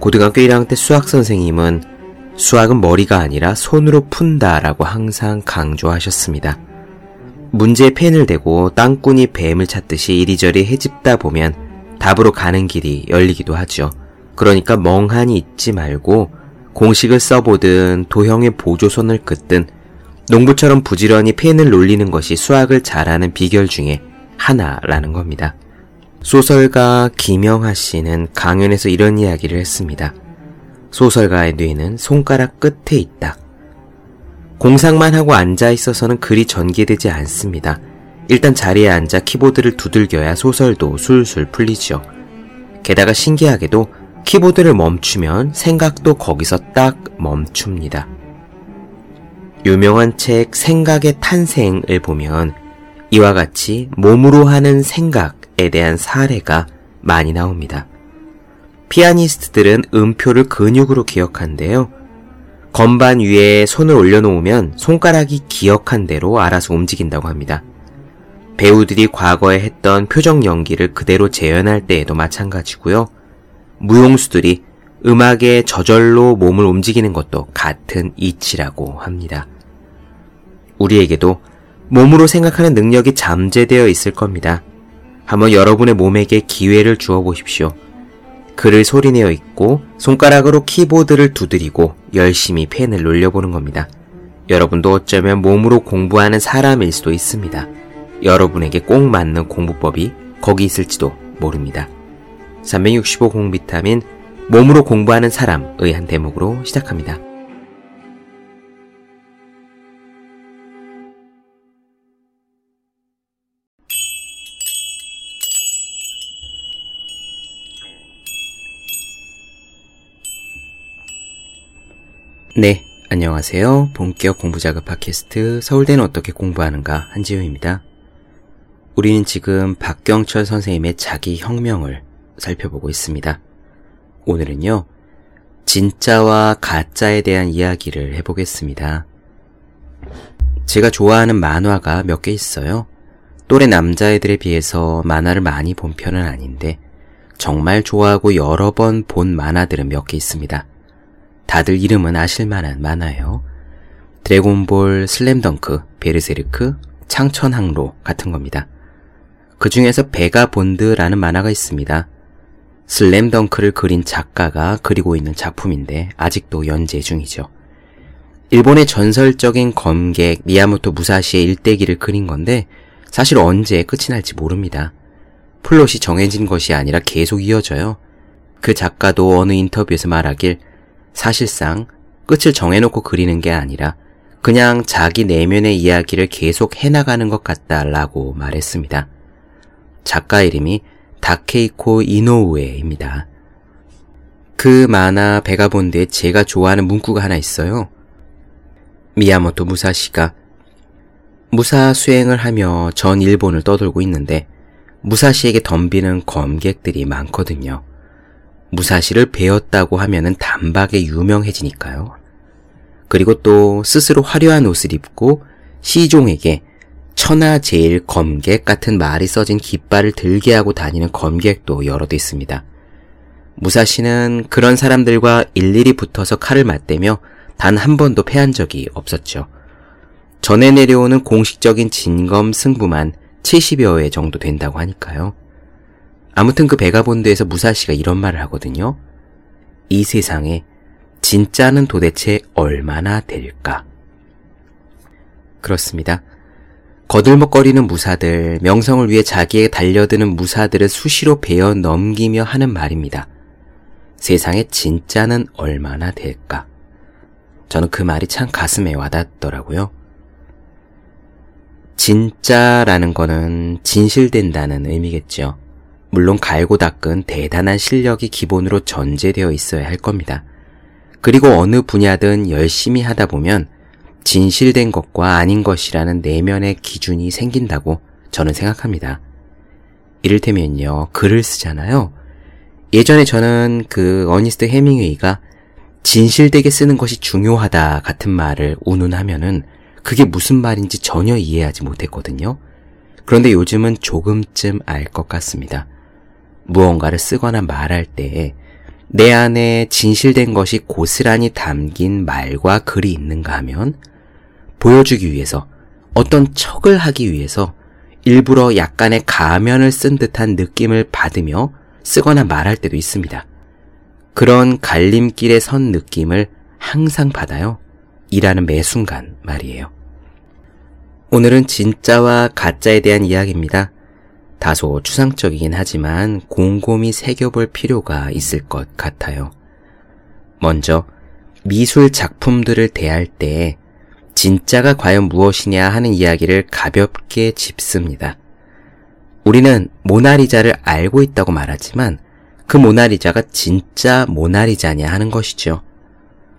고등학교 1학년 때 수학 선생님은 수학은 머리가 아니라 손으로 푼다 라고 항상 강조하셨습니다. 문제에 펜을 대고 땅꾼이 뱀을 찾듯이 이리저리 헤집다 보면 답으로 가는 길이 열리기도 하죠. 그러니까 멍하니 있지 말고 공식을 써보든 도형의 보조선을 긋든 농부처럼 부지런히 펜을 놀리는 것이 수학을 잘하는 비결 중에 하나라는 겁니다. 소설가 김영하 씨는 강연에서 이런 이야기를 했습니다. 소설가의 뇌는 손가락 끝에 있다. 공상만 하고 앉아 있어서는 글이 전개되지 않습니다. 일단 자리에 앉아 키보드를 두들겨야 소설도 술술 풀리죠. 게다가 신기하게도 키보드를 멈추면 생각도 거기서 딱 멈춥니다. 유명한 책 생각의 탄생을 보면 이와 같이 몸으로 하는 생각 에 대한 사례가 많이 나옵니다. 피아니스트들은 음표를 근육으로 기억한대요. 건반 위에 손을 올려놓으면 손가락이 기억한 대로 알아서 움직인다고 합니다. 배우들이 과거에 했던 표정 연기를 그대로 재현할 때에도 마찬가지고요. 무용수들이 음악에 저절로 몸을 움직이는 것도 같은 이치라고 합니다. 우리에게도 몸으로 생각하는 능력이 잠재되어 있을 겁니다. 한번 여러분의 몸에게 기회를 주어 보십시오. 글을 소리내어 읽고 손가락으로 키보드를 두드리고 열심히 펜을 놀려보는 겁니다. 여러분도 어쩌면 몸으로 공부하는 사람일 수도 있습니다. 여러분에게 꼭 맞는 공부법이 거기 있을지도 모릅니다. 365 공비타민 몸으로 공부하는 사람의 한 대목으로 시작합니다. 네, 안녕하세요. 본격 공부자극 팟캐스트 서울대는 어떻게 공부하는가 한지우입니다. 우리는 지금 박경철 선생님의 자기 혁명을 살펴보고 있습니다. 오늘은요, 진짜와 가짜에 대한 이야기를 해보겠습니다. 제가 좋아하는 만화가 몇 개 있어요. 또래 남자애들에 비해서 만화를 많이 본 편은 아닌데, 정말 좋아하고 여러 번 본 만화들은 몇 개 있습니다. 다들 이름은 아실만한 만화예요. 드래곤볼, 슬램덩크, 베르세르크, 창천항로 같은 겁니다. 그 중에서 베가본드라는 만화가 있습니다. 슬램덩크를 그린 작가가 그리고 있는 작품인데 아직도 연재 중이죠. 일본의 전설적인 검객 미야모토 무사시의 일대기를 그린 건데 사실 언제 끝이 날지 모릅니다. 플롯이 정해진 것이 아니라 계속 이어져요. 그 작가도 어느 인터뷰에서 말하길 사실상 끝을 정해놓고 그리는 게 아니라 그냥 자기 내면의 이야기를 계속 해나가는 것 같다라고 말했습니다. 작가 이름이 다케이코 이노우에입니다. 그 만화 베가본드에 제가 좋아하는 문구가 하나 있어요. 미야모토 무사시가 무사 수행을 하며 전 일본을 떠돌고 있는데 무사시에게 덤비는 검객들이 많거든요. 무사시를 배웠다고 하면은 단박에 유명해지니까요. 그리고 또 스스로 화려한 옷을 입고 시종에게 천하 제일 검객 같은 말이 써진 깃발을 들게 하고 다니는 검객도 여럿 있습니다. 무사시는 그런 사람들과 일일이 붙어서 칼을 맞대며 단 한 번도 패한 적이 없었죠. 전에 내려오는 공식적인 진검 승부만 70여 회 정도 된다고 하니까요. 아무튼 그 베가본드에서 무사시가 이런 말을 하거든요. 이 세상에 진짜는 도대체 얼마나 될까? 그렇습니다. 거들먹거리는 무사들, 명성을 위해 자기에 달려드는 무사들을 수시로 베어 넘기며 하는 말입니다. 세상에 진짜는 얼마나 될까? 저는 그 말이 참 가슴에 와닿더라고요. 진짜라는 거는 진실된다는 의미겠죠. 물론 갈고 닦은 대단한 실력이 기본으로 전제되어 있어야 할 겁니다. 그리고 어느 분야든 열심히 하다 보면 진실된 것과 아닌 것이라는 내면의 기준이 생긴다고 저는 생각합니다. 이를테면요, 글을 쓰잖아요. 예전에 저는 그 어니스트 해밍웨이가 진실되게 쓰는 것이 중요하다 같은 말을 운운하면은 그게 무슨 말인지 전혀 이해하지 못했거든요. 그런데 요즘은 조금쯤 알 것 같습니다. 무언가를 쓰거나 말할 때내 안에 진실된 것이 고스란히 담긴 말과 글이 있는가 하면 보여주기 위해서 어떤 척을 하기 위해서 일부러 약간의 가면을 쓴 듯한 느낌을 받으며 쓰거나 말할 때도 있습니다. 그런 갈림길에 선 느낌을 항상 받아요. 일하는 매 순간 말이에요. 오늘은 진짜와 가짜에 대한 이야기입니다. 다소 추상적이긴 하지만 곰곰이 새겨볼 필요가 있을 것 같아요. 먼저 미술 작품들을 대할 때 진짜가 과연 무엇이냐 하는 이야기를 가볍게 짚습니다. 우리는 모나리자를 알고 있다고 말하지만 그 모나리자가 진짜 모나리자냐 하는 것이죠.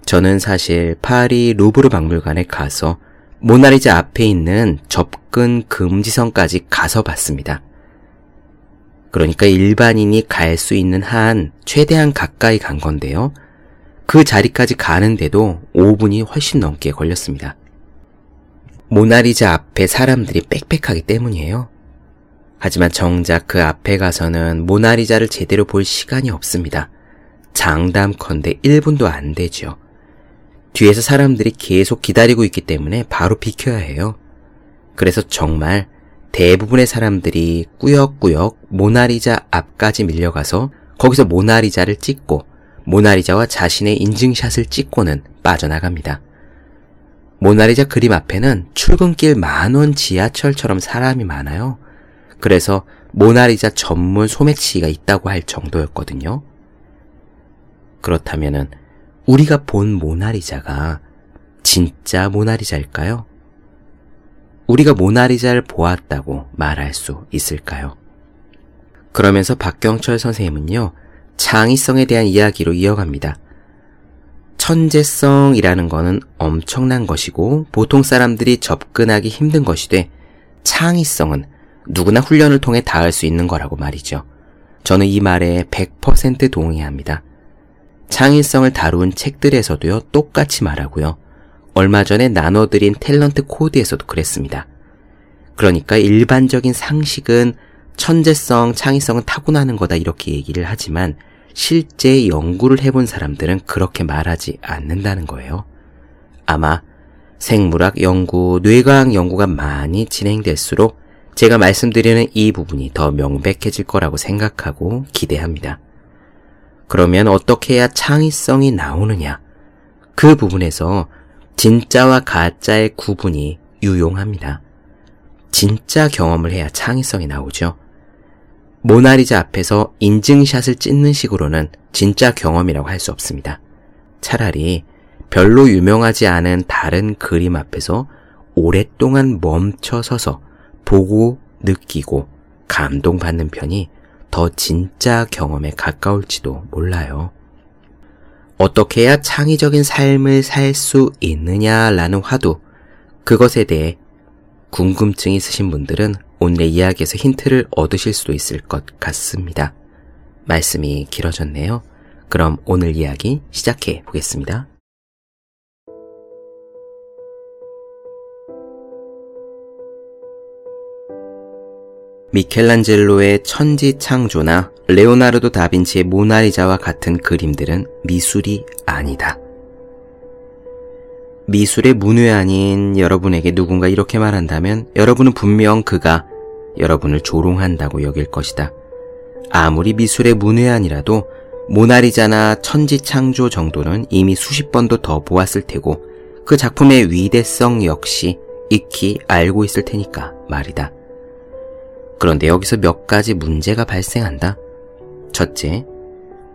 저는 사실 파리 루브르 박물관에 가서 모나리자 앞에 있는 접근 금지선까지 가서 봤습니다. 그러니까 일반인이 갈 수 있는 한 최대한 가까이 간 건데요. 그 자리까지 가는데도 5분이 훨씬 넘게 걸렸습니다. 모나리자 앞에 사람들이 빽빽하기 때문이에요. 하지만 정작 그 앞에 가서는 모나리자를 제대로 볼 시간이 없습니다. 장담컨대 1분도 안 되죠. 뒤에서 사람들이 계속 기다리고 있기 때문에 바로 비켜야 해요. 그래서 정말 대부분의 사람들이 꾸역꾸역 모나리자 앞까지 밀려가서 거기서 모나리자를 찍고 모나리자와 자신의 인증샷을 찍고는 빠져나갑니다. 모나리자 그림 앞에는 출근길 만원 지하철처럼 사람이 많아요. 그래서 모나리자 전문 소매치기가 있다고 할 정도였거든요. 그렇다면은 우리가 본 모나리자가 진짜 모나리자일까요? 우리가 모나리자를 보았다고 말할 수 있을까요? 그러면서 박경철 선생님은요, 창의성에 대한 이야기로 이어갑니다. 천재성이라는 것은 엄청난 것이고 보통 사람들이 접근하기 힘든 것이 돼 창의성은 누구나 훈련을 통해 닿을 수 있는 거라고 말이죠. 저는 이 말에 100% 동의합니다. 창의성을 다룬 책들에서도요, 똑같이 말하고요. 얼마 전에 나눠드린 탤런트 코드에서도 그랬습니다. 그러니까 일반적인 상식은 천재성, 창의성은 타고나는 거다 이렇게 얘기를 하지만 실제 연구를 해본 사람들은 그렇게 말하지 않는다는 거예요. 아마 생물학 연구, 뇌과학 연구가 많이 진행될수록 제가 말씀드리는 이 부분이 더 명백해질 거라고 생각하고 기대합니다. 그러면 어떻게 해야 창의성이 나오느냐? 그 부분에서 진짜와 가짜의 구분이 유용합니다. 진짜 경험을 해야 창의성이 나오죠. 모나리자 앞에서 인증샷을 찍는 식으로는 진짜 경험이라고 할 수 없습니다. 차라리 별로 유명하지 않은 다른 그림 앞에서 오랫동안 멈춰 서서 보고 느끼고 감동받는 편이 더 진짜 경험에 가까울지도 몰라요. 어떻게 해야 창의적인 삶을 살 수 있느냐라는 화두, 그것에 대해 궁금증이 있으신 분들은 오늘의 이야기에서 힌트를 얻으실 수도 있을 것 같습니다. 말씀이 길어졌네요. 그럼 오늘 이야기 시작해 보겠습니다. 미켈란젤로의 천지 창조나 레오나르도 다빈치의 모나리자와 같은 그림들은 미술이 아니다. 미술의 문외 아닌 여러분에게 누군가 이렇게 말한다면 여러분은 분명 그가 여러분을 조롱한다고 여길 것이다. 아무리 미술의 문외 아니라도 모나리자나 천지창조 정도는 이미 수십 번도 더 보았을 테고 그 작품의 위대성 역시 익히 알고 있을 테니까 말이다. 그런데 여기서 몇 가지 문제가 발생한다. 첫째,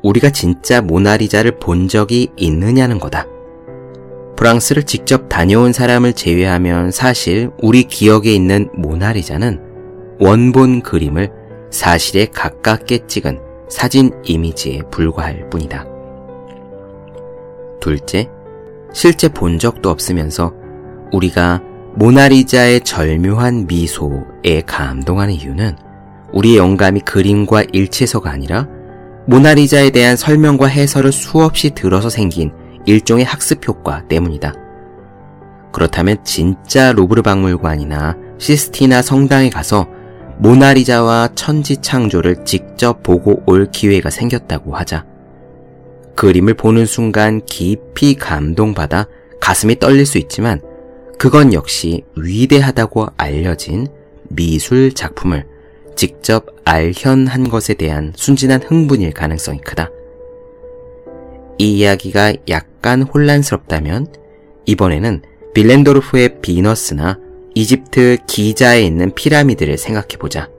우리가 진짜 모나리자를 본 적이 있느냐는 거다. 프랑스를 직접 다녀온 사람을 제외하면 사실 우리 기억에 있는 모나리자는 원본 그림을 사실에 가깝게 찍은 사진 이미지에 불과할 뿐이다. 둘째, 실제 본 적도 없으면서 우리가 모나리자의 절묘한 미소에 감동하는 이유는 우리의 영감이 그림과 일치해서가 아니라 모나리자에 대한 설명과 해설을 수없이 들어서 생긴 일종의 학습 효과 때문이다. 그렇다면 진짜 루브르 박물관이나 시스티나 성당에 가서 모나리자와 천지 창조를 직접 보고 올 기회가 생겼다고 하자. 그림을 보는 순간 깊이 감동받아 가슴이 떨릴 수 있지만 그건 역시 위대하다고 알려진 미술 작품을 직접 알현한 것에 대한 순진한 흥분일 가능성이 크다. 이 이야기가 약간 혼란스럽다면 이번에는 빌렌도르프의 비너스나 이집트 기자에 있는 피라미드를 생각해보자.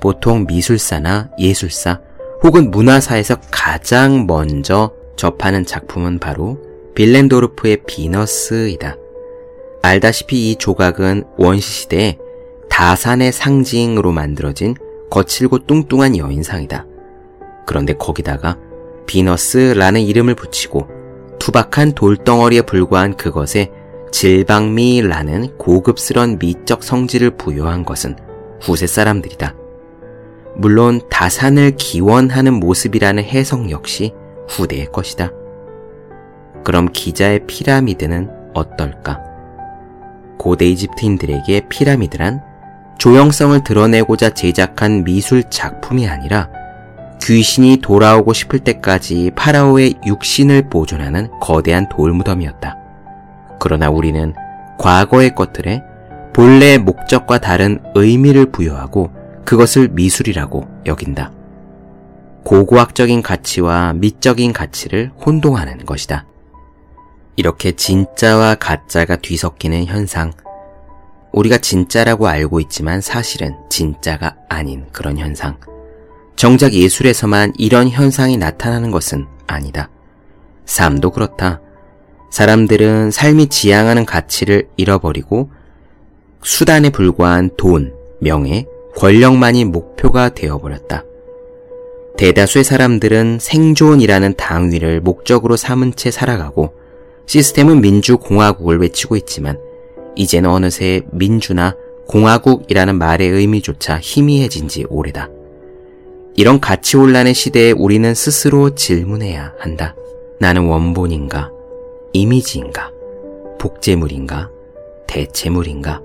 보통 미술사나 예술사 혹은 문화사에서 가장 먼저 접하는 작품은 바로 빌렌도르프의 비너스이다. 알다시피 이 조각은 원시 시대에 다산의 상징으로 만들어진 거칠고 뚱뚱한 여인상이다. 그런데 거기다가 비너스라는 이름을 붙이고 투박한 돌덩어리에 불과한 그것에 질방미라는 고급스런 미적 성질을 부여한 것은 후세 사람들이다. 물론 다산을 기원하는 모습이라는 해석 역시 후대의 것이다. 그럼 기자의 피라미드는 어떨까? 고대 이집트인들에게 피라미드란 조형성을 드러내고자 제작한 미술 작품이 아니라 귀신이 돌아오고 싶을 때까지 파라오의 육신을 보존하는 거대한 돌무덤이었다. 그러나 우리는 과거의 것들에 본래의 목적과 다른 의미를 부여하고 그것을 미술이라고 여긴다. 고고학적인 가치와 미적인 가치를 혼동하는 것이다. 이렇게 진짜와 가짜가 뒤섞이는 현상. 우리가 진짜라고 알고 있지만 사실은 진짜가 아닌 그런 현상. 정작 예술에서만 이런 현상이 나타나는 것은 아니다. 삶도 그렇다. 사람들은 삶이 지향하는 가치를 잃어버리고 수단에 불과한 돈, 명예, 권력만이 목표가 되어버렸다. 대다수의 사람들은 생존이라는 당위를 목적으로 삼은 채 살아가고 시스템은 민주공화국을 외치고 있지만 이제는 어느새 민주나 공화국이라는 말의 의미조차 희미해진 지 오래다. 이런 가치 혼란의 시대에 우리는 스스로 질문해야 한다. 나는 원본인가? 이미지인가? 복제물인가? 대체물인가?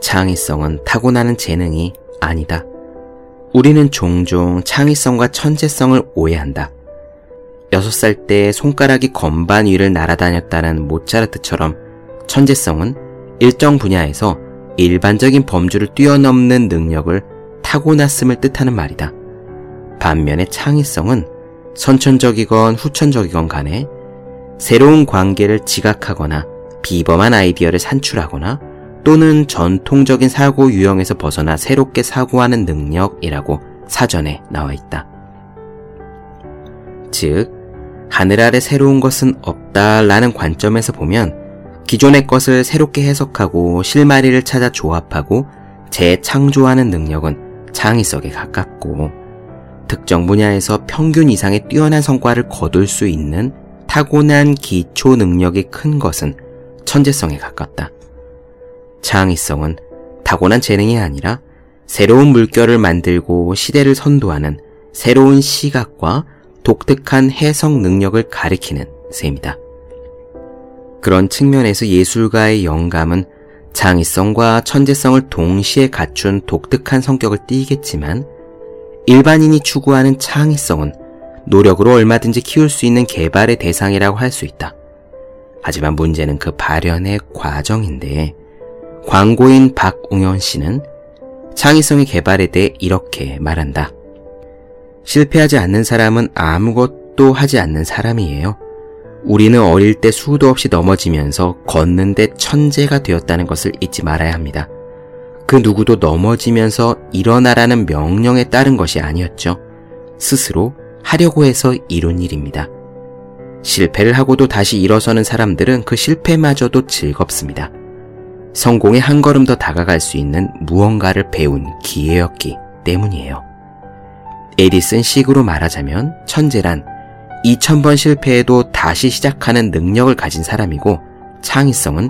창의성은 타고나는 재능이 아니다. 우리는 종종 창의성과 천재성을 오해한다. 6살 때 손가락이 건반 위를 날아다녔다는 모차르트처럼 천재성은 일정 분야에서 일반적인 범주를 뛰어넘는 능력을 타고났음을 뜻하는 말이다. 반면에 창의성은 선천적이건 후천적이건 간에 새로운 관계를 지각하거나 비범한 아이디어를 산출하거나 또는 전통적인 사고 유형에서 벗어나 새롭게 사고하는 능력이라고 사전에 나와 있다. 즉, 하늘 아래 새로운 것은 없다라는 관점에서 보면 기존의 것을 새롭게 해석하고 실마리를 찾아 조합하고 재창조하는 능력은 창의성에 가깝고 특정 분야에서 평균 이상의 뛰어난 성과를 거둘 수 있는 타고난 기초 능력이 큰 것은 천재성에 가깝다. 창의성은 타고난 재능이 아니라 새로운 물결을 만들고 시대를 선도하는 새로운 시각과 독특한 해석 능력을 가리키는 셈이다. 그런 측면에서 예술가의 영감은 창의성과 천재성을 동시에 갖춘 독특한 성격을 띠겠지만 일반인이 추구하는 창의성은 노력으로 얼마든지 키울 수 있는 개발의 대상이라고 할 수 있다. 하지만 문제는 그 발현의 과정인데 광고인 박웅현 씨는 창의성의 개발에 대해 이렇게 말한다. 실패하지 않는 사람은 아무것도 하지 않는 사람이에요. 우리는 어릴 때 수도 없이 넘어지면서 걷는데 천재가 되었다는 것을 잊지 말아야 합니다. 그 누구도 넘어지면서 일어나라는 명령에 따른 것이 아니었죠. 스스로 하려고 해서 이룬 일입니다. 실패를 하고도 다시 일어서는 사람들은 그 실패마저도 즐겁습니다. 성공에 한 걸음 더 다가갈 수 있는 무언가를 배운 기회였기 때문이에요. 에디슨 식으로 말하자면 천재란 2000번 실패해도 다시 시작하는 능력을 가진 사람이고 창의성은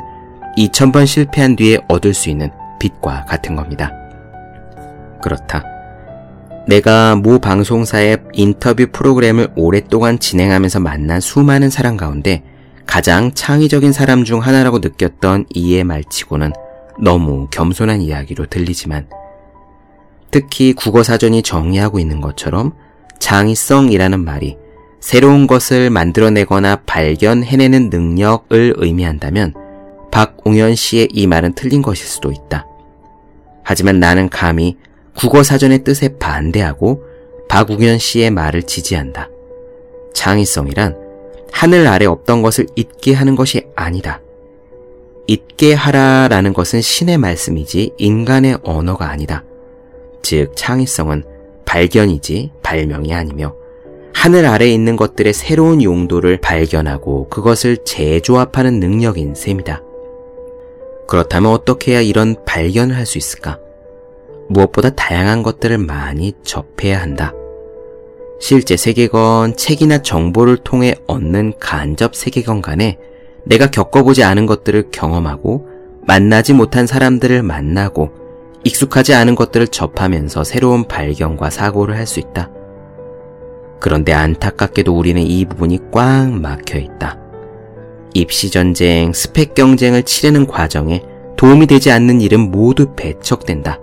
2000번 실패한 뒤에 얻을 수 있는 빛과 같은 겁니다. 그렇다. 내가 모 방송사의 인터뷰 프로그램을 오랫동안 진행하면서 만난 수많은 사람 가운데 가장 창의적인 사람 중 하나라고 느꼈던 이의 말치고는 너무 겸손한 이야기로 들리지만 특히 국어사전이 정의하고 있는 것처럼 창의성이라는 말이 새로운 것을 만들어내거나 발견해내는 능력을 의미한다면 박웅현 씨의 이 말은 틀린 것일 수도 있다. 하지만 나는 감히 국어사전의 뜻에 반대하고 박웅현 씨의 말을 지지한다. 창의성이란 하늘 아래 없던 것을 잊게 하는 것이 아니다. 잊게 하라라는 것은 신의 말씀이지 인간의 언어가 아니다. 즉, 창의성은 발견이지 발명이 아니며 하늘 아래에 있는 것들의 새로운 용도를 발견하고 그것을 재조합하는 능력인 셈이다. 그렇다면 어떻게 해야 이런 발견을 할 수 있을까? 무엇보다 다양한 것들을 많이 접해야 한다. 실제 세계관, 책이나 정보를 통해 얻는 간접 세계관 간에 내가 겪어보지 않은 것들을 경험하고 만나지 못한 사람들을 만나고 익숙하지 않은 것들을 접하면서 새로운 발견과 사고를 할 수 있다. 그런데 안타깝게도 우리는 이 부분이 꽉 막혀 있다. 입시 전쟁, 스펙 경쟁을 치르는 과정에 도움이 되지 않는 일은 모두 배척된다.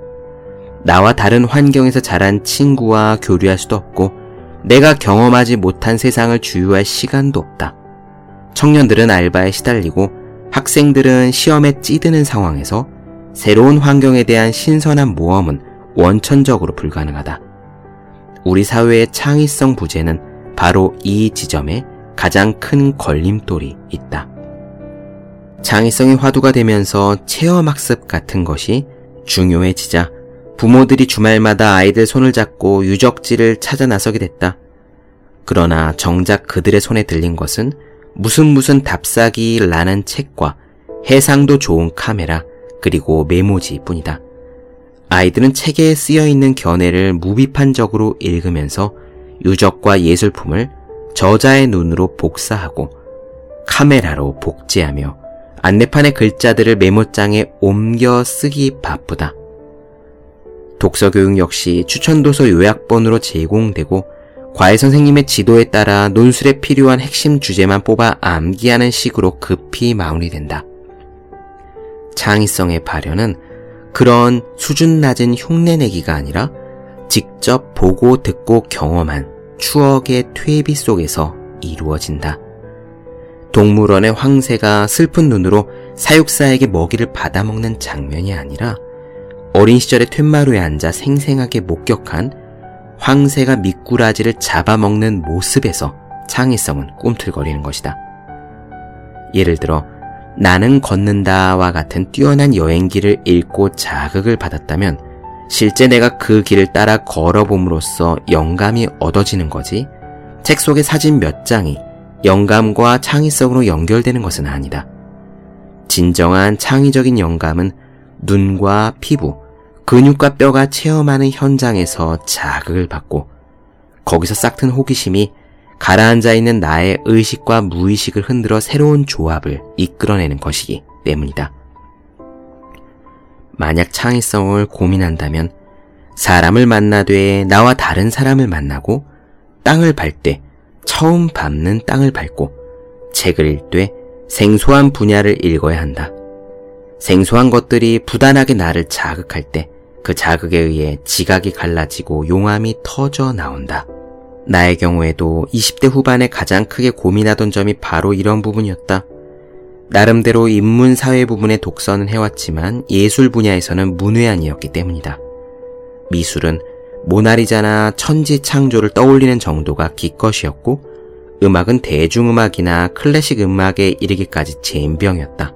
나와 다른 환경에서 자란 친구와 교류할 수도 없고 내가 경험하지 못한 세상을 주유할 시간도 없다. 청년들은 알바에 시달리고 학생들은 시험에 찌드는 상황에서 새로운 환경에 대한 신선한 모험은 원천적으로 불가능하다. 우리 사회의 창의성 부재는 바로 이 지점에 가장 큰 걸림돌이 있다. 창의성이 화두가 되면서 체험학습 같은 것이 중요해지자 부모들이 주말마다 아이들 손을 잡고 유적지를 찾아 나서게 됐다. 그러나 정작 그들의 손에 들린 것은 무슨 무슨 답사기라는 책과 해상도 좋은 카메라 그리고 메모지 뿐이다. 아이들은 책에 쓰여 있는 견해를 무비판적으로 읽으면서 유적과 예술품을 저자의 눈으로 복사하고 카메라로 복제하며 안내판의 글자들을 메모장에 옮겨 쓰기 바쁘다. 독서교육 역시 추천도서 요약본으로 제공되고 과외 선생님의 지도에 따라 논술에 필요한 핵심 주제만 뽑아 암기하는 식으로 급히 마무리된다. 창의성의 발현은 그런 수준 낮은 흉내내기가 아니라 직접 보고 듣고 경험한 추억의 퇴비 속에서 이루어진다. 동물원의 황새가 슬픈 눈으로 사육사에게 먹이를 받아먹는 장면이 아니라 어린 시절의 툇마루에 앉아 생생하게 목격한 황새가 미꾸라지를 잡아먹는 모습에서 창의성은 꿈틀거리는 것이다. 예를 들어 나는 걷는다와 같은 뛰어난 여행기를 읽고 자극을 받았다면 실제 내가 그 길을 따라 걸어봄으로써 영감이 얻어지는 거지 책 속의 사진 몇 장이 영감과 창의성으로 연결되는 것은 아니다. 진정한 창의적인 영감은 눈과 피부, 근육과 뼈가 체험하는 현장에서 자극을 받고 거기서 싹튼 호기심이 가라앉아 있는 나의 의식과 무의식을 흔들어 새로운 조합을 이끌어내는 것이기 때문이다. 만약 창의성을 고민한다면 사람을 만나되 나와 다른 사람을 만나고 땅을 밟 때 처음 밟는 땅을 밟고 책을 읽되 생소한 분야를 읽어야 한다. 생소한 것들이 부단하게 나를 자극할 때 그 자극에 의해 지각이 갈라지고 용암이 터져 나온다. 나의 경우에도 20대 후반에 가장 크게 고민하던 점이 바로 이런 부분이었다. 나름대로 인문 사회 부분의 독서는 해왔지만 예술 분야에서는 문외한이었기 때문이다. 미술은 모나리자나 천지 창조를 떠올리는 정도가 기껏이었고 음악은 대중음악이나 클래식 음악에 이르기까지 젬병이었다.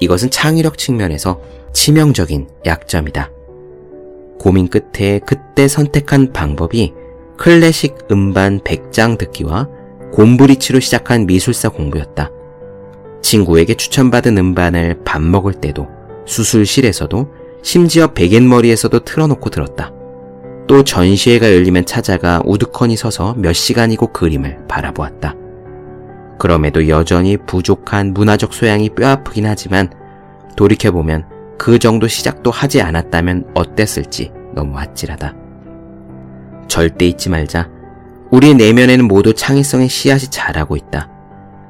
이것은 창의력 측면에서 치명적인 약점이다. 고민 끝에 그때 선택한 방법이 클래식 음반 100장 듣기와 곰브리치로 시작한 미술사 공부였다. 친구에게 추천받은 음반을 밥 먹을 때도 수술실에서도 심지어 베갯머리에서도 틀어놓고 들었다. 또 전시회가 열리면 찾아가 우두커니 서서 몇 시간이고 그림을 바라보았다. 그럼에도 여전히 부족한 문화적 소양이 뼈아프긴 하지만 돌이켜보면 그 정도 시작도 하지 않았다면 어땠을지 너무 아찔하다. 절대 잊지 말자. 우리 내면에는 모두 창의성의 씨앗이 자라고 있다.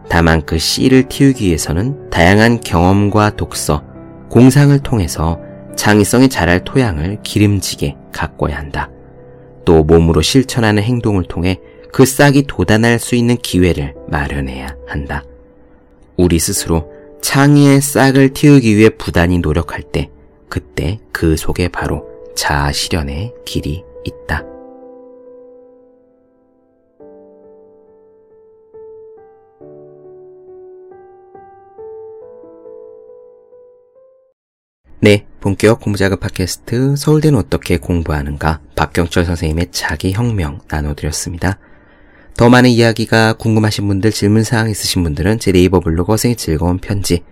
다만 그 씨를 틔우기 위해서는 다양한 경험과 독서, 공상을 통해서 창의성이 자랄 토양을 기름지게 가꿔야 한다. 또 몸으로 실천하는 행동을 통해 그 싹이 돋아날 수 있는 기회를 마련해야 한다. 우리 스스로 창의의 싹을 틔우기 위해 부단히 노력할 때 그때 그 속에 바로 자아 실현의 길이 있다. 네, 본격 공부작업 팟캐스트 서울대는 어떻게 공부하는가 박경철 선생님의 자기 혁명 나눠드렸습니다. 더 많은 이야기가 궁금하신 분들, 질문사항 있으신 분들은 제 네이버 블로그 어생의 즐거운 편지,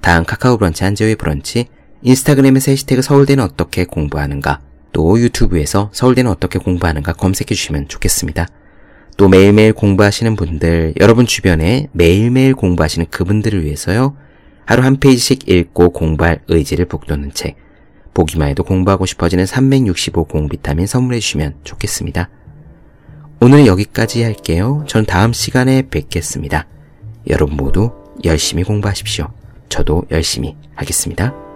다음 카카오 브런치 한재의 브런치, 인스타그램에서 해시태그 서울대는 어떻게 공부하는가, 또 유튜브에서 서울대는 어떻게 공부하는가 검색해 주시면 좋겠습니다. 또 매일매일 공부하시는 분들, 여러분 주변에 매일매일 공부하시는 그분들을 위해서요, 하루 한 페이지씩 읽고 공부할 의지를 북돋는 책, 보기만 해도 공부하고 싶어지는 365 공비타민 선물해 주시면 좋겠습니다. 오늘은 여기까지 할게요. 전 다음 시간에 뵙겠습니다. 여러분 모두 열심히 공부하십시오. 저도 열심히 하겠습니다.